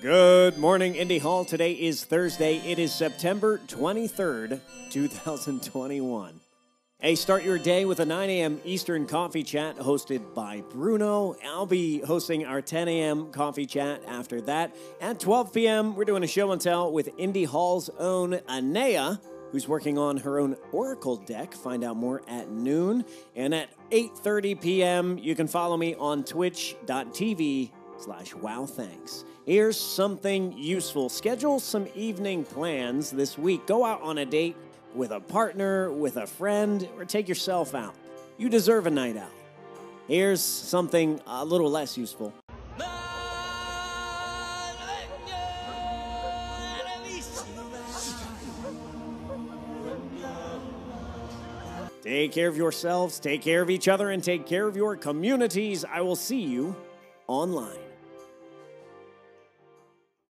Good morning, Indy Hall. Today is Thursday. It is September 23rd, 2021. Hey, start your day with a 9 a.m. Eastern coffee chat hosted by Bruno. I'll be hosting our 10 a.m. coffee chat after that. At 12 p.m., we're doing a show and tell with Indy Hall's own Anea, who's working on her own Oracle deck. Find out more at noon. And at 8.30 p.m., you can follow me on twitch.tv slash wow thanks. Here's something useful. Schedule some evening plans this week. Go out on a date with a partner, with a friend, or take yourself out. You deserve a night out. Here's something a little less useful. Take care of yourselves, take care of each other, and take care of your communities. I will see you online.